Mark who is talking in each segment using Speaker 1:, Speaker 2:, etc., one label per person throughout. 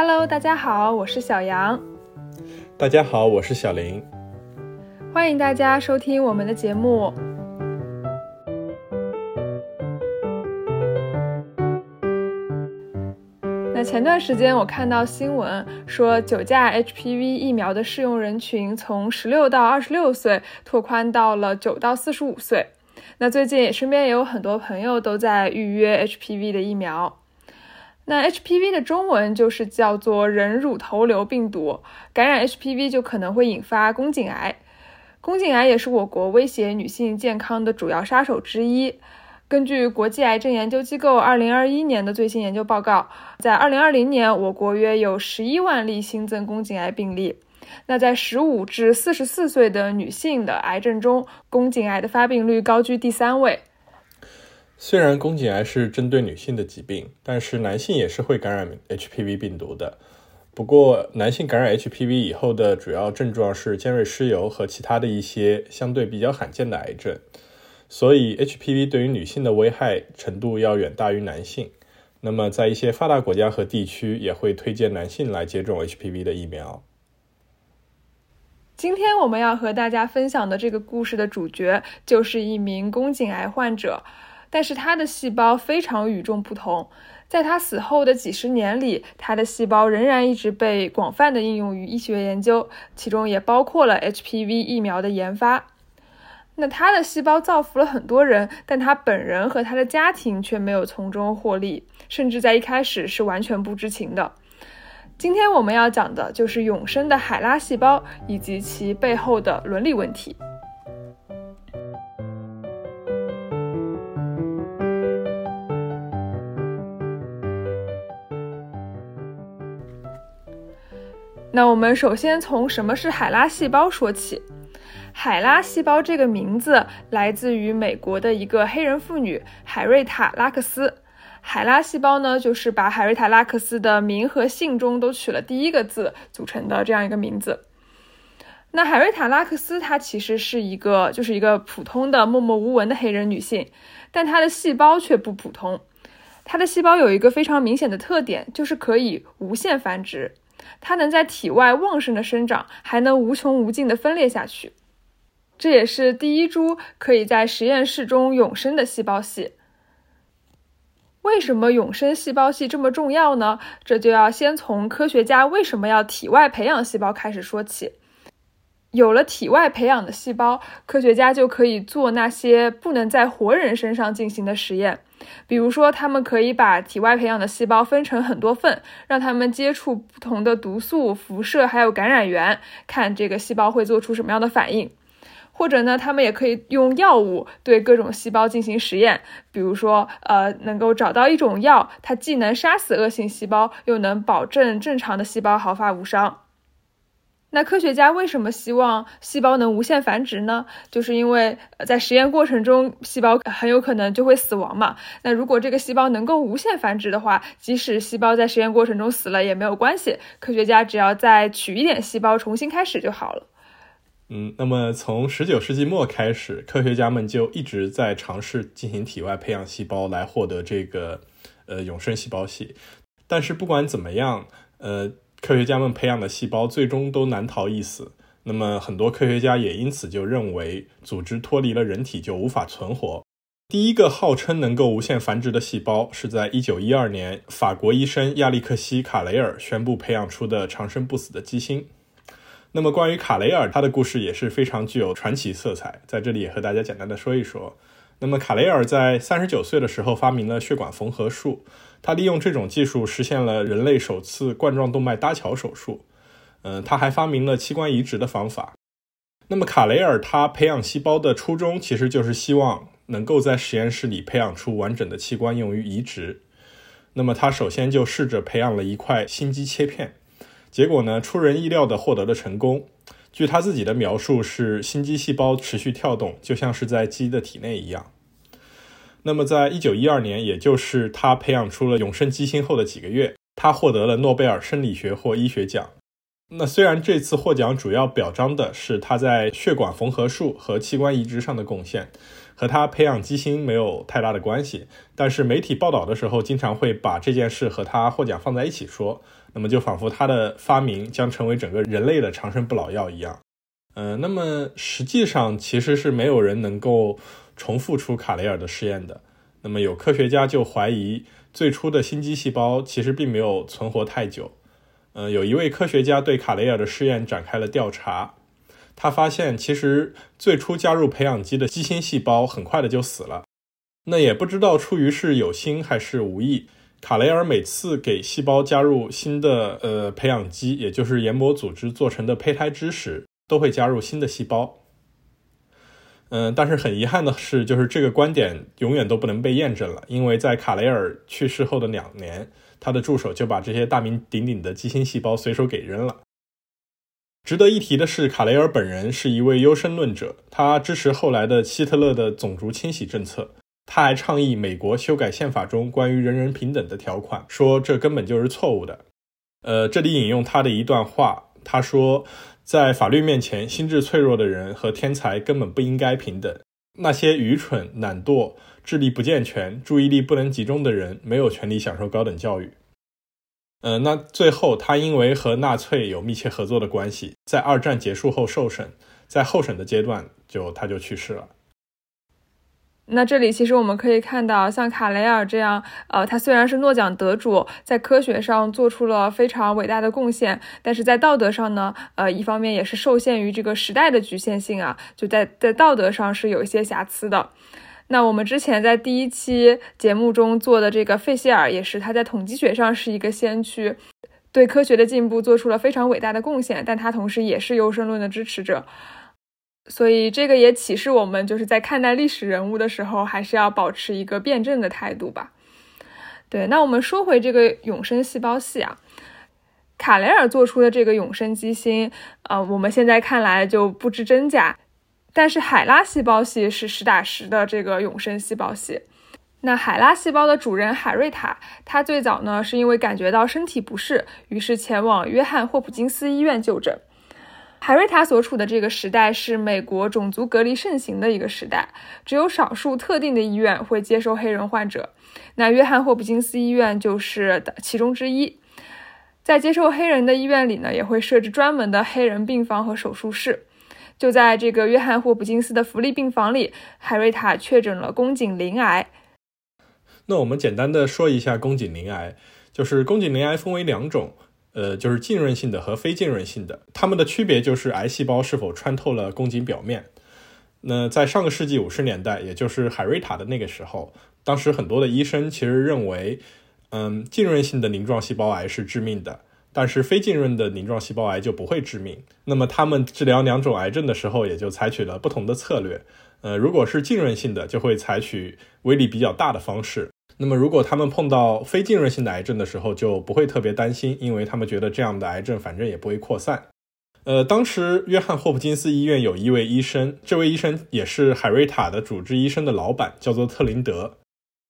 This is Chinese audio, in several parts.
Speaker 1: Hello，大家好，我是小杨。
Speaker 2: 大家好，我是小林。
Speaker 1: 欢迎大家收听我们的节目。那前段时间我看到新闻说，九价 HPV 疫苗的适用人群从十六到二十六岁拓宽到了九到四十五岁。那最近身边也有很多朋友都在预约 HPV 的疫苗。那 HPV 的中文就是叫做人乳头瘤病毒，感染 HPV 就可能会引发宫颈癌。宫颈癌也是我国威胁女性健康的主要杀手之一。根据国际癌症研究机构2021年的最新研究报告，在2020年，我国约有11万例新增宫颈癌病例。那在15至44岁的女性的癌症中，宫颈癌的发病率高居第三位。
Speaker 2: 虽然宫颈癌是针对女性的疾病，但是男性也是会感染 HPV 病毒的。不过，男性感染 HPV 以后的主要症状是尖锐湿疣和其他的一些相对比较罕见的癌症，所以 HPV 对于女性的危害程度要远大于男性。那么，在一些发达国家和地区，也会推荐男性来接种 HPV 的疫苗。
Speaker 1: 今天我们要和大家分享的这个故事的主角，就是一名宫颈癌患者，但是他的细胞非常与众不同。在他死后的几十年里，他的细胞仍然一直被广泛的应用于医学研究，其中也包括了 HPV 疫苗的研发。那他的细胞造福了很多人，但他本人和他的家庭却没有从中获利，甚至在一开始是完全不知情的。今天我们要讲的就是永生的海拉细胞以及其背后的伦理问题。那我们首先从什么是海拉细胞说起。海拉细胞这个名字来自于美国的一个黑人妇女海瑞塔拉克斯。海拉细胞呢，就是把海瑞塔拉克斯的名和姓中都取了第一个字组成的这样一个名字。那海瑞塔拉克斯她其实是一个就是一个普通的默默无闻的黑人女性，但她的细胞却不普通。她的细胞有一个非常明显的特点，就是可以无限繁殖。它能在体外旺盛的生长，还能无穷无尽的分裂下去。这也是第一株可以在实验室中永生的细胞系。为什么永生细胞系这么重要呢？这就要先从科学家为什么要体外培养细胞开始说起。有了体外培养的细胞，科学家就可以做那些不能在活人身上进行的实验。比如说，他们可以把体外培养的细胞分成很多份，让他们接触不同的毒素、辐射还有感染源，看这个细胞会做出什么样的反应。或者呢，他们也可以用药物对各种细胞进行实验，比如说，呃，能够找到一种药，它既能杀死恶性细胞，又能保证正常的细胞毫发无伤。那科学家为什么希望细胞能无限繁殖呢？就是因为在实验过程中，细胞很有可能就会死亡嘛。那如果这个细胞能够无限繁殖的话，即使细胞在实验过程中死了也没有关系，科学家只要再取一点细胞重新开始就好了。
Speaker 2: 嗯，那么从十九世纪末开始，科学家们就一直在尝试进行体外培养细胞来获得这个呃永生细胞系。但是不管怎么样，呃，科学家们培养的细胞最终都难逃一死。那么很多科学家也因此就认为，组织脱离了人体就无法存活。第一个号称能够无限繁殖的细胞，是在一九一二年，法国医生亚历克西·卡雷尔宣布培养出的长生不死的鸡心。那么，关于卡雷尔，他的故事也是非常具有传奇色彩，在这里也和大家简单的说一说。那么，卡雷尔在三十九岁的时候发明了血管缝合术，他利用这种技术实现了人类首次冠状动脉搭桥手术。嗯，他还发明了器官移植的方法。那么，卡雷尔他培养细胞的初衷其实就是希望能够在实验室里培养出完整的器官用于移植。那么，他首先就试着培养了一块心肌切片。结果呢，出人意料的获得了成功。据他自己的描述，是心肌细胞持续跳动，就像是在鸡的体内一样。那么，在一九一二年，也就是他培养出了永生鸡心后的几个月，他获得了诺贝尔生理学或医学奖。那虽然这次获奖主要表彰的是他在血管缝合术和器官移植上的贡献，和他培养鸡心没有太大的关系，但是媒体报道的时候经常会把这件事和他获奖放在一起说。那么就仿佛他的发明将成为整个人类的长生不老药一样。呃，那么实际上其实是没有人能够重复出卡雷尔的试验的。那么有科学家就怀疑，最初的心肌细胞其实并没有存活太久。呃，有一位科学家对卡雷尔的试验展开了调查，他发现其实最初加入培养基的肌心细胞很快的就死了。那也不知道出于是有心还是无意，卡雷尔每次给细胞加入新的呃培养基，也就是研磨组织做成的胚胎支时，都会加入新的细胞。嗯，但是很遗憾的是，就是这个观点永远都不能被验证了，因为在卡雷尔去世后的两年，他的助手就把这些大名鼎鼎的基心细胞随手给扔了。值得一提的是，卡雷尔本人是一位优生论者，他支持后来的希特勒的种族清洗政策，他还倡议美国修改宪法中关于人人平等的条款，说这根本就是错误的。呃，这里引用他的一段话，他说。在法律面前，心智脆弱的人和天才根本不应该平等。那些愚蠢、懒惰、智力不健全、注意力不能集中的人，没有权利享受高等教育。呃，那最后，他因为和纳粹有密切合作的关系，在二战结束后受审，在候审的阶段就他就去世了。
Speaker 1: 那这里其实我们可以看到，像卡雷尔这样，呃，他虽然是诺奖得主，在科学上做出了非常伟大的贡献，但是在道德上呢，呃，一方面也是受限于这个时代的局限性啊，就在在道德上是有一些瑕疵的。那我们之前在第一期节目中做的这个费希尔，也是他在统计学上是一个先驱，对科学的进步做出了非常伟大的贡献，但他同时也是优生论的支持者。所以这个也启示我们，就是在看待历史人物的时候，还是要保持一个辩证的态度吧。对，那我们说回这个永生细胞系啊，卡雷尔做出的这个永生机芯，呃，我们现在看来就不知真假。但是海拉细胞系是实打实的这个永生细胞系。那海拉细胞的主人海瑞塔，他最早呢是因为感觉到身体不适，于是前往约翰霍普金斯医院就诊。海瑞塔所处的这个时代是美国种族隔离盛行的一个时代，只有少数特定的医院会接收黑人患者。那约翰霍普金斯医院就是其中之一。在接受黑人的医院里呢，也会设置专门的黑人病房和手术室。就在这个约翰霍普金斯的福利病房里，海瑞塔确诊了宫颈鳞癌。
Speaker 2: 那我们简单的说一下宫颈鳞癌，就是宫颈鳞癌分为两种。呃，就是浸润性的和非浸润性的，它们的区别就是癌细胞是否穿透了宫颈表面。那在上个世纪五十年代，也就是海瑞塔的那个时候，当时很多的医生其实认为，嗯，浸润性的鳞状细胞癌是致命的，但是非浸润的鳞状细胞癌就不会致命。那么他们治疗两种癌症的时候，也就采取了不同的策略。呃，如果是浸润性的，就会采取威力比较大的方式。那么，如果他们碰到非浸润性的癌症的时候，就不会特别担心，因为他们觉得这样的癌症反正也不会扩散。呃，当时约翰霍普金斯医院有一位医生，这位医生也是海瑞塔的主治医生的老板，叫做特林德。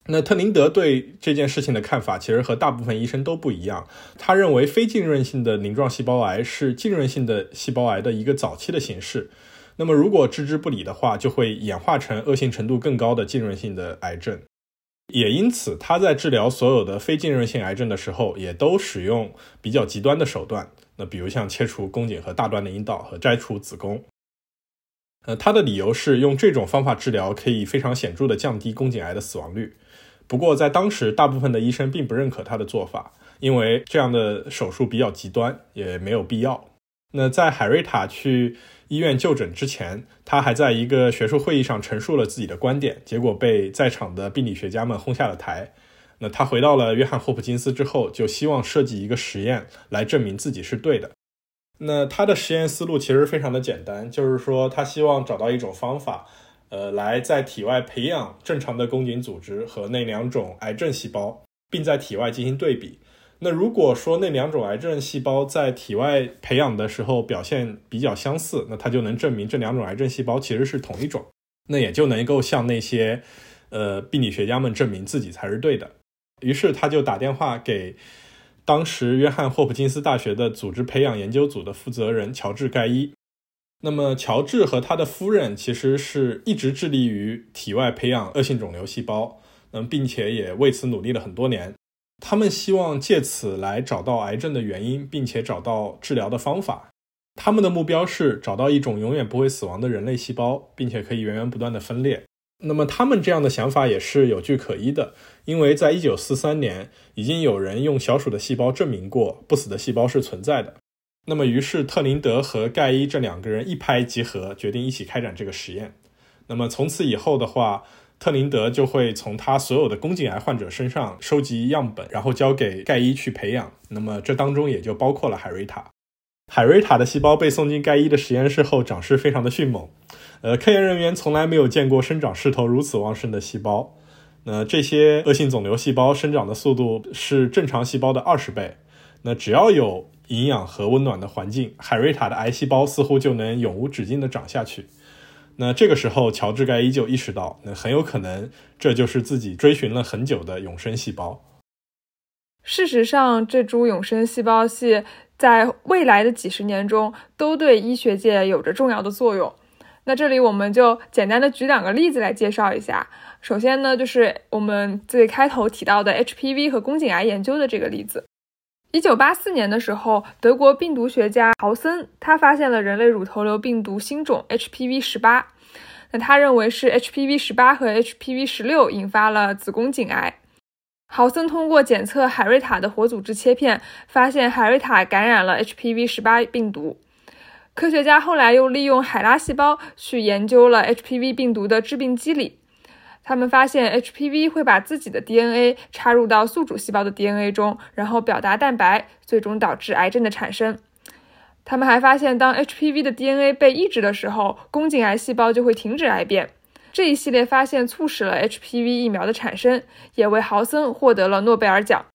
Speaker 2: 那特林德对这件事情的看法其实和大部分医生都不一样。他认为非浸润性的鳞状细胞癌是浸润性的细胞癌的一个早期的形式。那么，如果置之不理的话，就会演化成恶性程度更高的浸润性的癌症。也因此，他在治疗所有的非浸润性癌症的时候，也都使用比较极端的手段。那比如像切除宫颈和大段的阴道和摘除子宫。呃，他的理由是用这种方法治疗可以非常显著的降低宫颈癌的死亡率。不过在当时，大部分的医生并不认可他的做法，因为这样的手术比较极端，也没有必要。那在海瑞塔去。医院就诊之前，他还在一个学术会议上陈述了自己的观点，结果被在场的病理学家们轰下了台。那他回到了约翰霍普金斯之后，就希望设计一个实验来证明自己是对的。那他的实验思路其实非常的简单，就是说他希望找到一种方法，呃，来在体外培养正常的宫颈组织和那两种癌症细胞，并在体外进行对比。那如果说那两种癌症细胞在体外培养的时候表现比较相似，那它就能证明这两种癌症细胞其实是同一种，那也就能够向那些呃病理学家们证明自己才是对的。于是他就打电话给当时约翰霍普金斯大学的组织培养研究组的负责人乔治盖伊。那么乔治和他的夫人其实是一直致力于体外培养恶性肿瘤细胞，嗯，并且也为此努力了很多年。他们希望借此来找到癌症的原因，并且找到治疗的方法。他们的目标是找到一种永远不会死亡的人类细胞，并且可以源源不断的分裂。那么他们这样的想法也是有据可依的，因为在一九四三年，已经有人用小鼠的细胞证明过不死的细胞是存在的。那么于是特林德和盖伊这两个人一拍即合，决定一起开展这个实验。那么从此以后的话，特林德就会从他所有的宫颈癌患者身上收集样本，然后交给盖伊去培养。那么这当中也就包括了海瑞塔。海瑞塔的细胞被送进盖伊的实验室后，长势非常的迅猛。呃，科研人员从来没有见过生长势头如此旺盛的细胞。那这些恶性肿瘤细胞生长的速度是正常细胞的二十倍。那只要有营养和温暖的环境，海瑞塔的癌细胞似乎就能永无止境地长下去。那这个时候，乔治盖伊就意识到，那很有可能这就是自己追寻了很久的永生细胞。
Speaker 1: 事实上，这株永生细胞系在未来的几十年中都对医学界有着重要的作用。那这里我们就简单的举两个例子来介绍一下。首先呢，就是我们最开头提到的 HPV 和宫颈癌研究的这个例子。一九八四年的时候，德国病毒学家豪森他发现了人类乳头瘤病毒新种 HPV 十八。那他认为是 HPV 十八和 HPV 十六引发了子宫颈癌。豪森通过检测海瑞塔的活组织切片，发现海瑞塔感染了 HPV 十八病毒。科学家后来又利用海拉细胞去研究了 HPV 病毒的致病机理。他们发现 HPV 会把自己的 DNA 插入到宿主细胞的 DNA 中，然后表达蛋白，最终导致癌症的产生。他们还发现，当 HPV 的 DNA 被抑制的时候，宫颈癌细胞就会停止癌变。这一系列发现促使了 HPV 疫苗的产生，也为豪森获得了诺贝尔奖。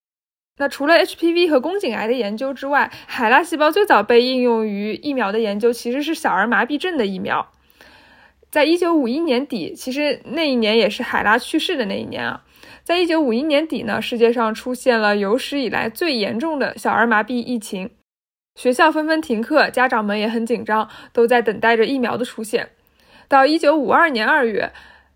Speaker 1: 那除了 HPV 和宫颈癌的研究之外，海拉细胞最早被应用于疫苗的研究其实是小儿麻痹症的疫苗。在一九五一年底，其实那一年也是海拉去世的那一年啊。在一九五一年底呢，世界上出现了有史以来最严重的小儿麻痹疫情，学校纷纷停课，家长们也很紧张，都在等待着疫苗的出现。到一九五二年二月，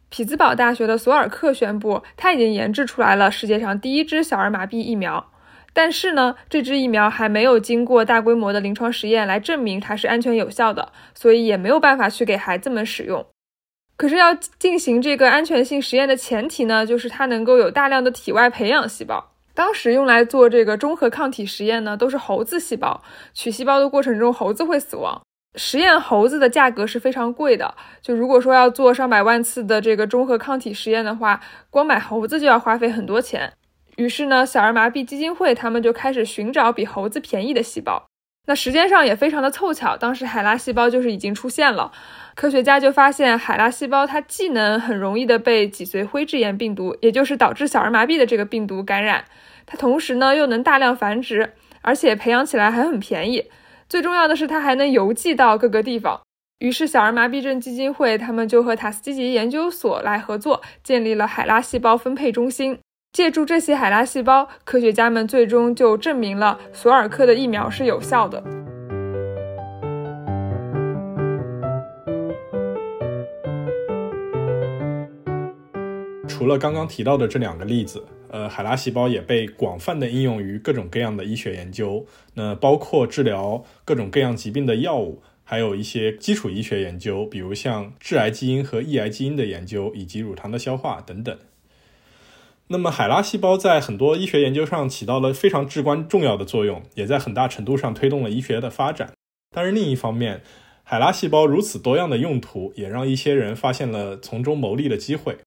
Speaker 1: 匹兹堡大学的索尔克宣布，他已经研制出来了世界上第一支小儿麻痹疫苗。但是呢，这支疫苗还没有经过大规模的临床实验来证明它是安全有效的，所以也没有办法去给孩子们使用。可是要进行这个安全性实验的前提呢，就是它能够有大量的体外培养细胞。当时用来做这个中和抗体实验呢，都是猴子细胞。取细胞的过程中，猴子会死亡。实验猴子的价格是非常贵的。就如果说要做上百万次的这个中和抗体实验的话，光买猴子就要花费很多钱。于是呢，小儿麻痹基金会他们就开始寻找比猴子便宜的细胞。那时间上也非常的凑巧，当时海拉细胞就是已经出现了。科学家就发现海拉细胞它既能很容易的被脊髓灰质炎病毒，也就是导致小儿麻痹的这个病毒感染，它同时呢又能大量繁殖，而且培养起来还很便宜。最重要的是它还能邮寄到各个地方。于是小儿麻痹症基金会他们就和塔斯基吉研究所来合作，建立了海拉细胞分配中心。借助这些海拉细胞，科学家们最终就证明了索尔克的疫苗是有效的。
Speaker 2: 除了刚刚提到的这两个例子，呃，海拉细胞也被广泛的应用于各种各样的医学研究，那包括治疗各种各样疾病的药物，还有一些基础医学研究，比如像致癌基因和抑癌基因的研究，以及乳糖的消化等等。那么，海拉细胞在很多医学研究上起到了非常至关重要的作用，也在很大程度上推动了医学的发展。但是另一方面，海拉细胞如此多样的用途，也让一些人发现了从中牟利的机会。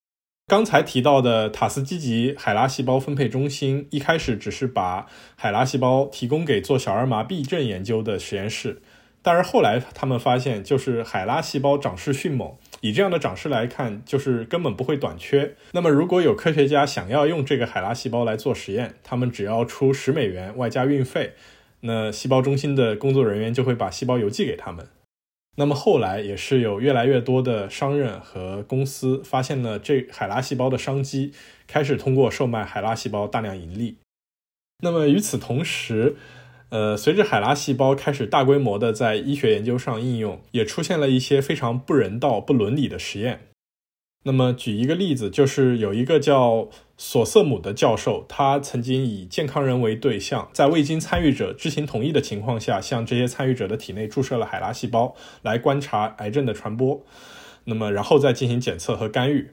Speaker 2: 刚才提到的塔斯基吉海拉细胞分配中心，一开始只是把海拉细胞提供给做小儿麻痹症研究的实验室。但是后来他们发现，就是海拉细胞长势迅猛，以这样的长势来看，就是根本不会短缺。那么如果有科学家想要用这个海拉细胞来做实验，他们只要出十美元外加运费，那细胞中心的工作人员就会把细胞邮寄给他们。那么后来也是有越来越多的商人和公司发现了这海拉细胞的商机，开始通过售卖海拉细胞大量盈利。那么与此同时，呃，随着海拉细胞开始大规模的在医学研究上应用，也出现了一些非常不人道、不伦理的实验。那么举一个例子，就是有一个叫索瑟姆的教授，他曾经以健康人为对象，在未经参与者知情同意的情况下，向这些参与者的体内注射了海拉细胞，来观察癌症的传播。那么然后再进行检测和干预。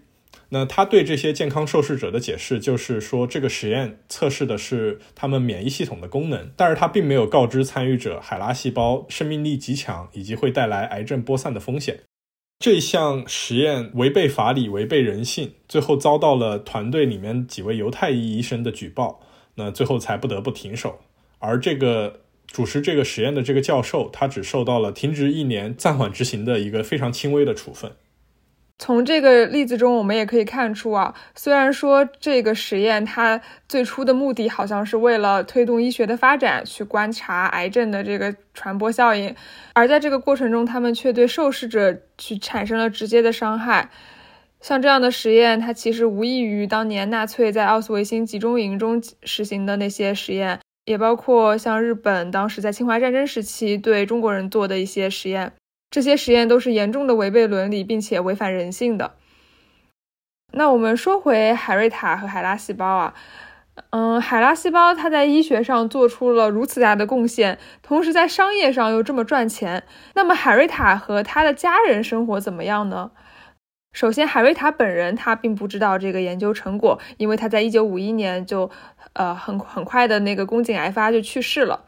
Speaker 2: 那他对这些健康受试者的解释就是说，这个实验测试的是他们免疫系统的功能，但是他并没有告知参与者海拉细胞生命力极强，以及会带来癌症播散的风险。这项实验违背法理，违背人性，最后遭到了团队里面几位犹太裔医生的举报，那最后才不得不停手。而这个主持这个实验的这个教授，他只受到了停职一年、暂缓执行的一个非常轻微的处分。
Speaker 1: 从这个例子中，我们也可以看出啊，虽然说这个实验它最初的目的好像是为了推动医学的发展，去观察癌症的这个传播效应，而在这个过程中，他们却对受试者去产生了直接的伤害。像这样的实验，它其实无异于当年纳粹在奥斯维辛集中营中实行的那些实验，也包括像日本当时在侵华战争时期对中国人做的一些实验。这些实验都是严重的违背伦理，并且违反人性的。那我们说回海瑞塔和海拉细胞啊，嗯，海拉细胞它在医学上做出了如此大的贡献，同时在商业上又这么赚钱。那么海瑞塔和他的家人生活怎么样呢？首先，海瑞塔本人他并不知道这个研究成果，因为他在一九五一年就呃很很快的那个宫颈癌发就去世了。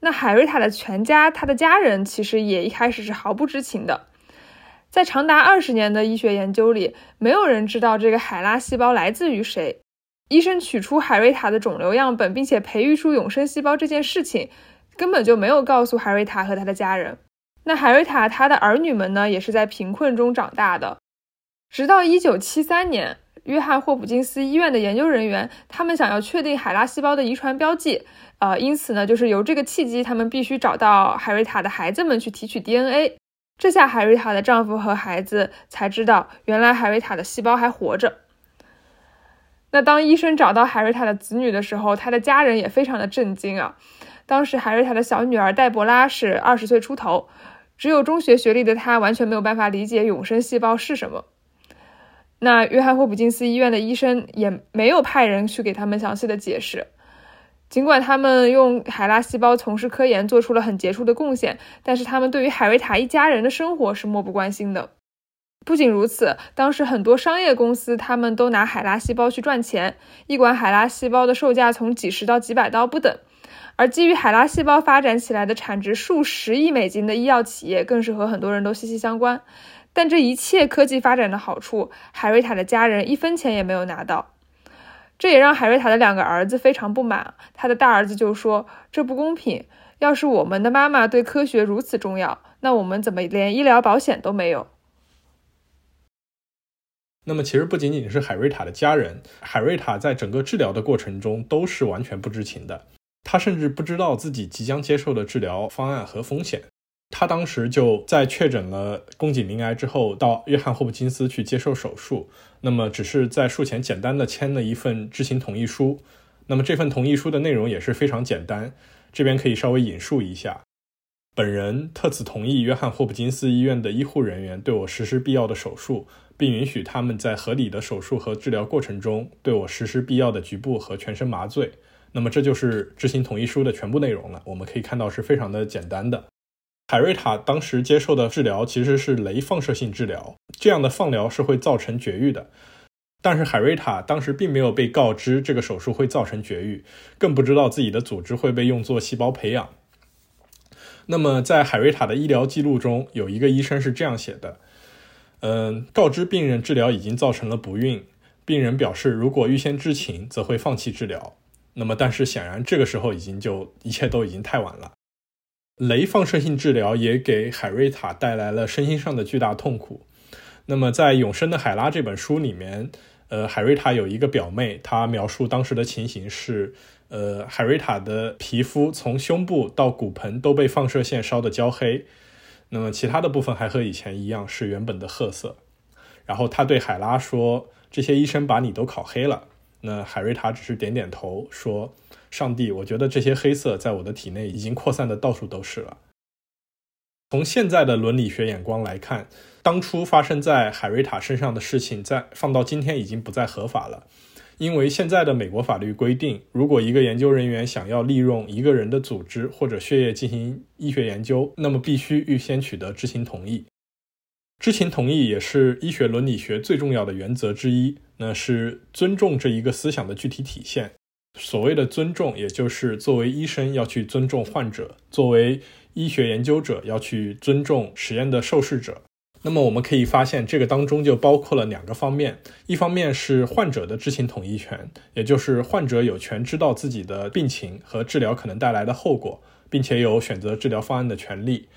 Speaker 1: 那海瑞塔的全家，他的家人其实也一开始是毫不知情的。在长达二十年的医学研究里，没有人知道这个海拉细胞来自于谁。医生取出海瑞塔的肿瘤样本，并且培育出永生细胞这件事情，根本就没有告诉海瑞塔和他的家人。那海瑞塔他的儿女们呢，也是在贫困中长大的。直到一九七三年，约翰霍普金斯医院的研究人员，他们想要确定海拉细胞的遗传标记。呃，因此呢，就是由这个契机，他们必须找到海瑞塔的孩子们去提取 DNA。这下海瑞塔的丈夫和孩子才知道，原来海瑞塔的细胞还活着。那当医生找到海瑞塔的子女的时候，他的家人也非常的震惊啊。当时海瑞塔的小女儿黛博拉是二十岁出头，只有中学学历的她完全没有办法理解永生细胞是什么。那约翰霍普金斯医院的医生也没有派人去给他们详细的解释。尽管他们用海拉细胞从事科研，做出了很杰出的贡献，但是他们对于海瑞塔一家人的生活是漠不关心的。不仅如此，当时很多商业公司他们都拿海拉细胞去赚钱，一管海拉细胞的售价从几十到几百刀不等。而基于海拉细胞发展起来的产值数十亿美金的医药企业，更是和很多人都息息相关。但这一切科技发展的好处，海瑞塔的家人一分钱也没有拿到。这也让海瑞塔的两个儿子非常不满。他的大儿子就说：“这不公平！要是我们的妈妈对科学如此重要，那我们怎么连医疗保险都没有？”
Speaker 2: 那么，其实不仅仅是海瑞塔的家人，海瑞塔在整个治疗的过程中都是完全不知情的。他甚至不知道自己即将接受的治疗方案和风险。他当时就在确诊了宫颈鳞癌之后，到约翰霍普金斯去接受手术。那么，只是在术前简单的签了一份知情同意书。那么，这份同意书的内容也是非常简单。这边可以稍微引述一下：本人特此同意约翰霍普金斯医院的医护人员对我实施必要的手术，并允许他们在合理的手术和治疗过程中对我实施必要的局部和全身麻醉。那么，这就是知情同意书的全部内容了。我们可以看到是非常的简单的。海瑞塔当时接受的治疗其实是镭放射性治疗，这样的放疗是会造成绝育的。但是海瑞塔当时并没有被告知这个手术会造成绝育，更不知道自己的组织会被用作细胞培养。那么在海瑞塔的医疗记录中，有一个医生是这样写的：嗯，告知病人治疗已经造成了不孕，病人表示如果预先知情，则会放弃治疗。那么但是显然这个时候已经就一切都已经太晚了。镭放射性治疗也给海瑞塔带来了身心上的巨大痛苦。那么，在《永生的海拉》这本书里面，呃，海瑞塔有一个表妹，她描述当时的情形是：呃，海瑞塔的皮肤从胸部到骨盆都被放射线烧得焦黑，那么其他的部分还和以前一样是原本的褐色。然后他对海拉说：“这些医生把你都烤黑了。”那海瑞塔只是点点头说。上帝，我觉得这些黑色在我的体内已经扩散的到处都是了。从现在的伦理学眼光来看，当初发生在海瑞塔身上的事情，在放到今天已经不再合法了。因为现在的美国法律规定，如果一个研究人员想要利用一个人的组织或者血液进行医学研究，那么必须预先取得知情同意。知情同意也是医学伦理学最重要的原则之一，那是尊重这一个思想的具体体现。所谓的尊重，也就是作为医生要去尊重患者，作为医学研究者要去尊重实验的受试者。那么我们可以发现，这个当中就包括了两个方面：一方面是患者的知情同意权，也就是患者有权知道自己的病情和治疗可能带来的后果，并且有选择治疗方案的权利。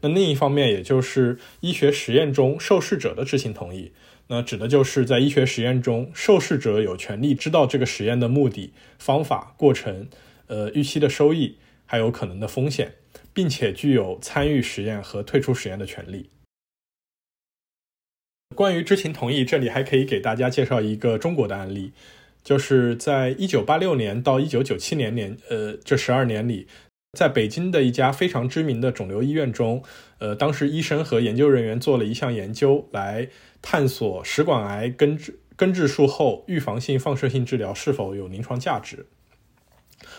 Speaker 2: 那另一方面，也就是医学实验中受试者的知情同意，那指的就是在医学实验中，受试者有权利知道这个实验的目的、方法、过程，呃，预期的收益，还有可能的风险，并且具有参与实验和退出实验的权利。关于知情同意，这里还可以给大家介绍一个中国的案例，就是在一九八六年到一九九七年年，呃，这十二年里。在北京的一家非常知名的肿瘤医院中，呃，当时医生和研究人员做了一项研究，来探索食管癌根治根治术后预防性放射性治疗是否有临床价值。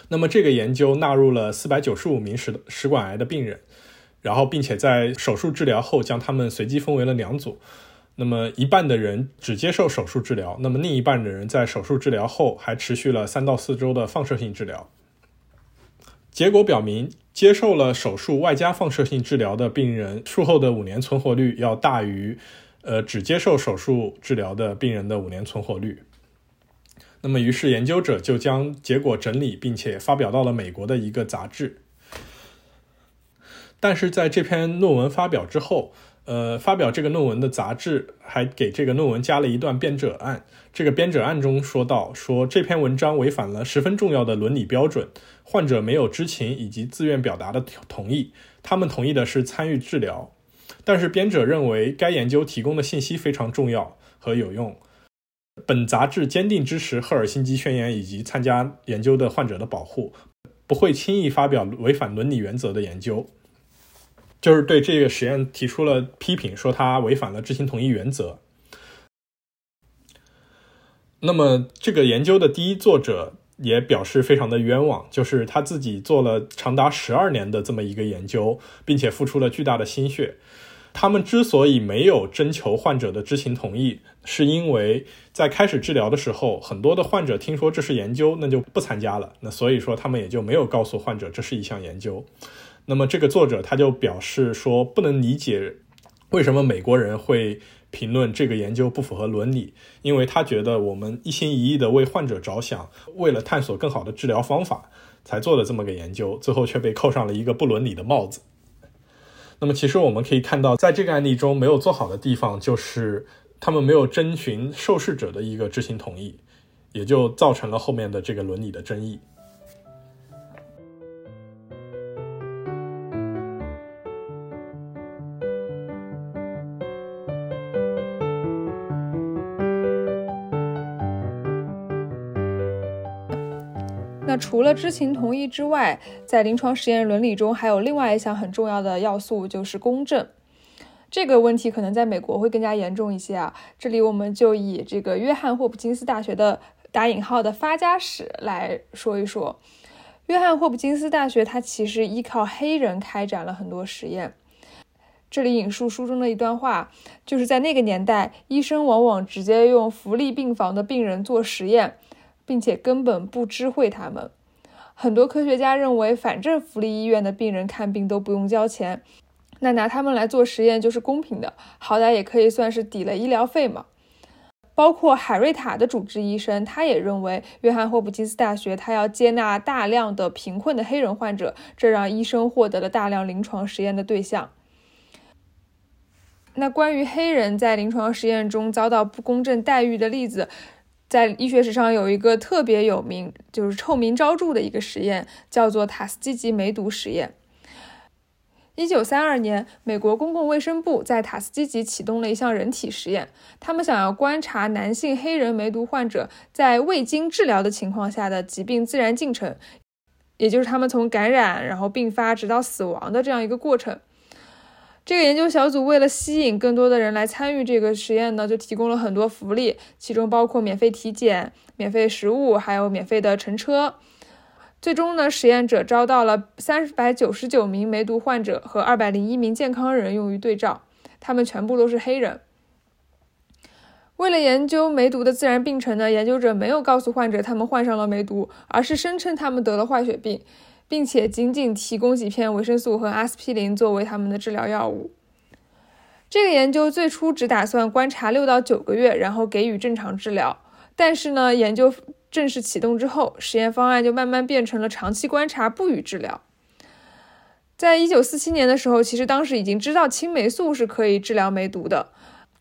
Speaker 2: 那么这个研究纳入了四百九十五名食食管癌的病人，然后并且在手术治疗后将他们随机分为了两组，那么一半的人只接受手术治疗，那么另一半的人在手术治疗后还持续了三到四周的放射性治疗。结果表明，接受了手术外加放射性治疗的病人术后的五年存活率要大于，呃，只接受手术治疗的病人的五年存活率。那么，于是研究者就将结果整理并且发表到了美国的一个杂志。但是，在这篇论文发表之后，呃，发表这个论文的杂志还给这个论文加了一段编者案。这个编者案中说到，说这篇文章违反了十分重要的伦理标准。患者没有知情以及自愿表达的同意，他们同意的是参与治疗。但是编者认为该研究提供的信息非常重要和有用。本杂志坚定支持赫尔辛基宣言以及参加研究的患者的保护，不会轻易发表违反伦理原则的研究。就是对这个实验提出了批评，说它违反了知情同意原则。那么这个研究的第一作者。也表示非常的冤枉，就是他自己做了长达十二年的这么一个研究，并且付出了巨大的心血。他们之所以没有征求患者的知情同意，是因为在开始治疗的时候，很多的患者听说这是研究，那就不参加了。那所以说他们也就没有告诉患者这是一项研究。那么这个作者他就表示说，不能理解为什么美国人会。评论这个研究不符合伦理，因为他觉得我们一心一意的为患者着想，为了探索更好的治疗方法才做的这么个研究，最后却被扣上了一个不伦理的帽子。那么，其实我们可以看到，在这个案例中没有做好的地方，就是他们没有征询受试者的一个知情同意，也就造成了后面的这个伦理的争议。
Speaker 1: 除了知情同意之外，在临床实验伦理中还有另外一项很重要的要素，就是公正。这个问题可能在美国会更加严重一些啊。这里我们就以这个约翰霍普金斯大学的打引号的发家史来说一说。约翰霍普金斯大学它其实依靠黑人开展了很多实验。这里引述书中的一段话，就是在那个年代，医生往往直接用福利病房的病人做实验。并且根本不知会他们。很多科学家认为，反正福利医院的病人看病都不用交钱，那拿他们来做实验就是公平的，好歹也可以算是抵了医疗费嘛。包括海瑞塔的主治医生，他也认为，约翰霍普金斯大学他要接纳大量的贫困的黑人患者，这让医生获得了大量临床实验的对象。那关于黑人在临床实验中遭到不公正待遇的例子。在医学史上有一个特别有名，就是臭名昭著的一个实验，叫做塔斯基吉梅毒实验。一九三二年，美国公共卫生部在塔斯基吉启动了一项人体实验，他们想要观察男性黑人梅毒患者在未经治疗的情况下的疾病自然进程，也就是他们从感染然后并发直到死亡的这样一个过程。这个研究小组为了吸引更多的人来参与这个实验呢，就提供了很多福利，其中包括免费体检、免费食物，还有免费的乘车。最终呢，实验者招到了三百九十九名梅毒患者和二百零一名健康人用于对照，他们全部都是黑人。为了研究梅毒的自然病程呢，研究者没有告诉患者他们患上了梅毒，而是声称他们得了坏血病。并且仅仅提供几片维生素和阿司匹林作为他们的治疗药物。这个研究最初只打算观察六到九个月，然后给予正常治疗。但是呢，研究正式启动之后，实验方案就慢慢变成了长期观察，不予治疗。在一九四七年的时候，其实当时已经知道青霉素是可以治疗梅毒的，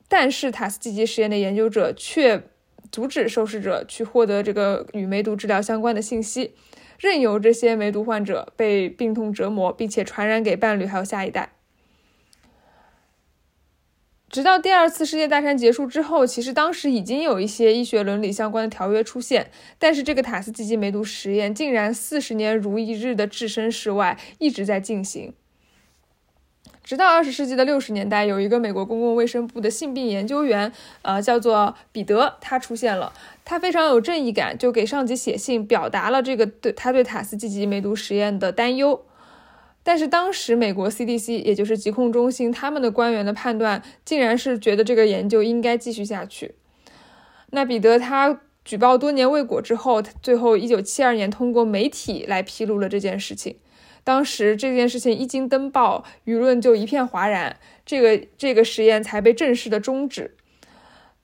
Speaker 1: 但是塔斯基吉实验的研究者却阻止受试者去获得这个与梅毒治疗相关的信息。任由这些梅毒患者被病痛折磨，并且传染给伴侣还有下一代。直到第二次世界大战结束之后，其实当时已经有一些医学伦理相关的条约出现，但是这个塔斯基基梅毒实验竟然四十年如一日的置身事外，一直在进行。直到二十世纪的六十年代，有一个美国公共卫生部的性病研究员，呃，叫做彼得，他出现了。他非常有正义感，就给上级写信，表达了这个对他对塔斯基吉梅毒实验的担忧。但是当时美国 CDC，也就是疾控中心，他们的官员的判断竟然是觉得这个研究应该继续下去。那彼得他举报多年未果之后，最后一九七二年通过媒体来披露了这件事情。当时这件事情一经登报，舆论就一片哗然，这个这个实验才被正式的终止。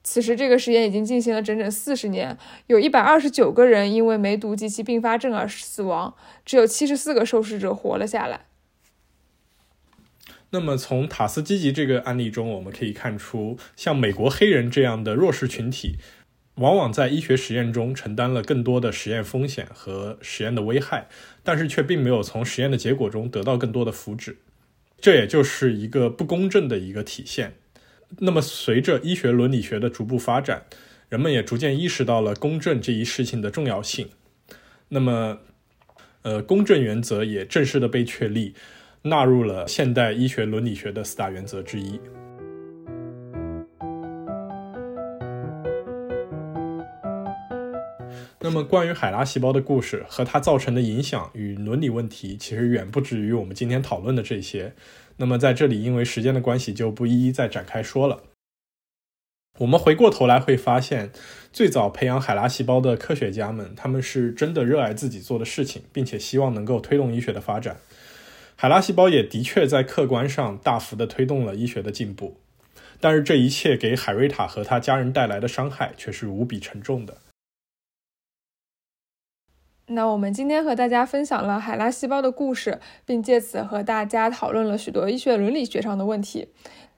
Speaker 1: 此时，这个实验已经进行了整整四十年，有一百二十九个人因为梅毒及其并发症而死亡，只有七十四个受试者活了下来。
Speaker 2: 那么，从塔斯基吉这个案例中，我们可以看出，像美国黑人这样的弱势群体。往往在医学实验中承担了更多的实验风险和实验的危害，但是却并没有从实验的结果中得到更多的福祉，这也就是一个不公正的一个体现。那么，随着医学伦理学的逐步发展，人们也逐渐意识到了公正这一事情的重要性。那么，呃，公正原则也正式的被确立，纳入了现代医学伦理学的四大原则之一。那么，关于海拉细胞的故事和它造成的影响与伦理问题，其实远不止于我们今天讨论的这些。那么，在这里，因为时间的关系，就不一一再展开说了。我们回过头来会发现，最早培养海拉细胞的科学家们，他们是真的热爱自己做的事情，并且希望能够推动医学的发展。海拉细胞也的确在客观上大幅的推动了医学的进步，但是这一切给海瑞塔和他家人带来的伤害却是无比沉重的。
Speaker 1: 那我们今天和大家分享了海拉细胞的故事，并借此和大家讨论了许多医学伦理学上的问题。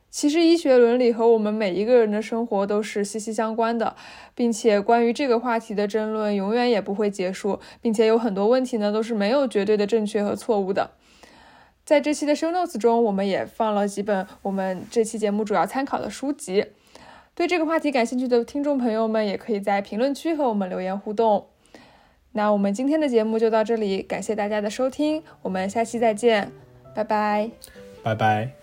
Speaker 1: 其实，医学伦理和我们每一个人的生活都是息息相关的，并且关于这个话题的争论永远也不会结束，并且有很多问题呢都是没有绝对的正确和错误的。在这期的 show notes 中，我们也放了几本我们这期节目主要参考的书籍。对这个话题感兴趣的听众朋友们，也可以在评论区和我们留言互动。那我们今天的节目就到这里，感谢大家的收听，我们下期再见，拜拜，
Speaker 2: 拜拜。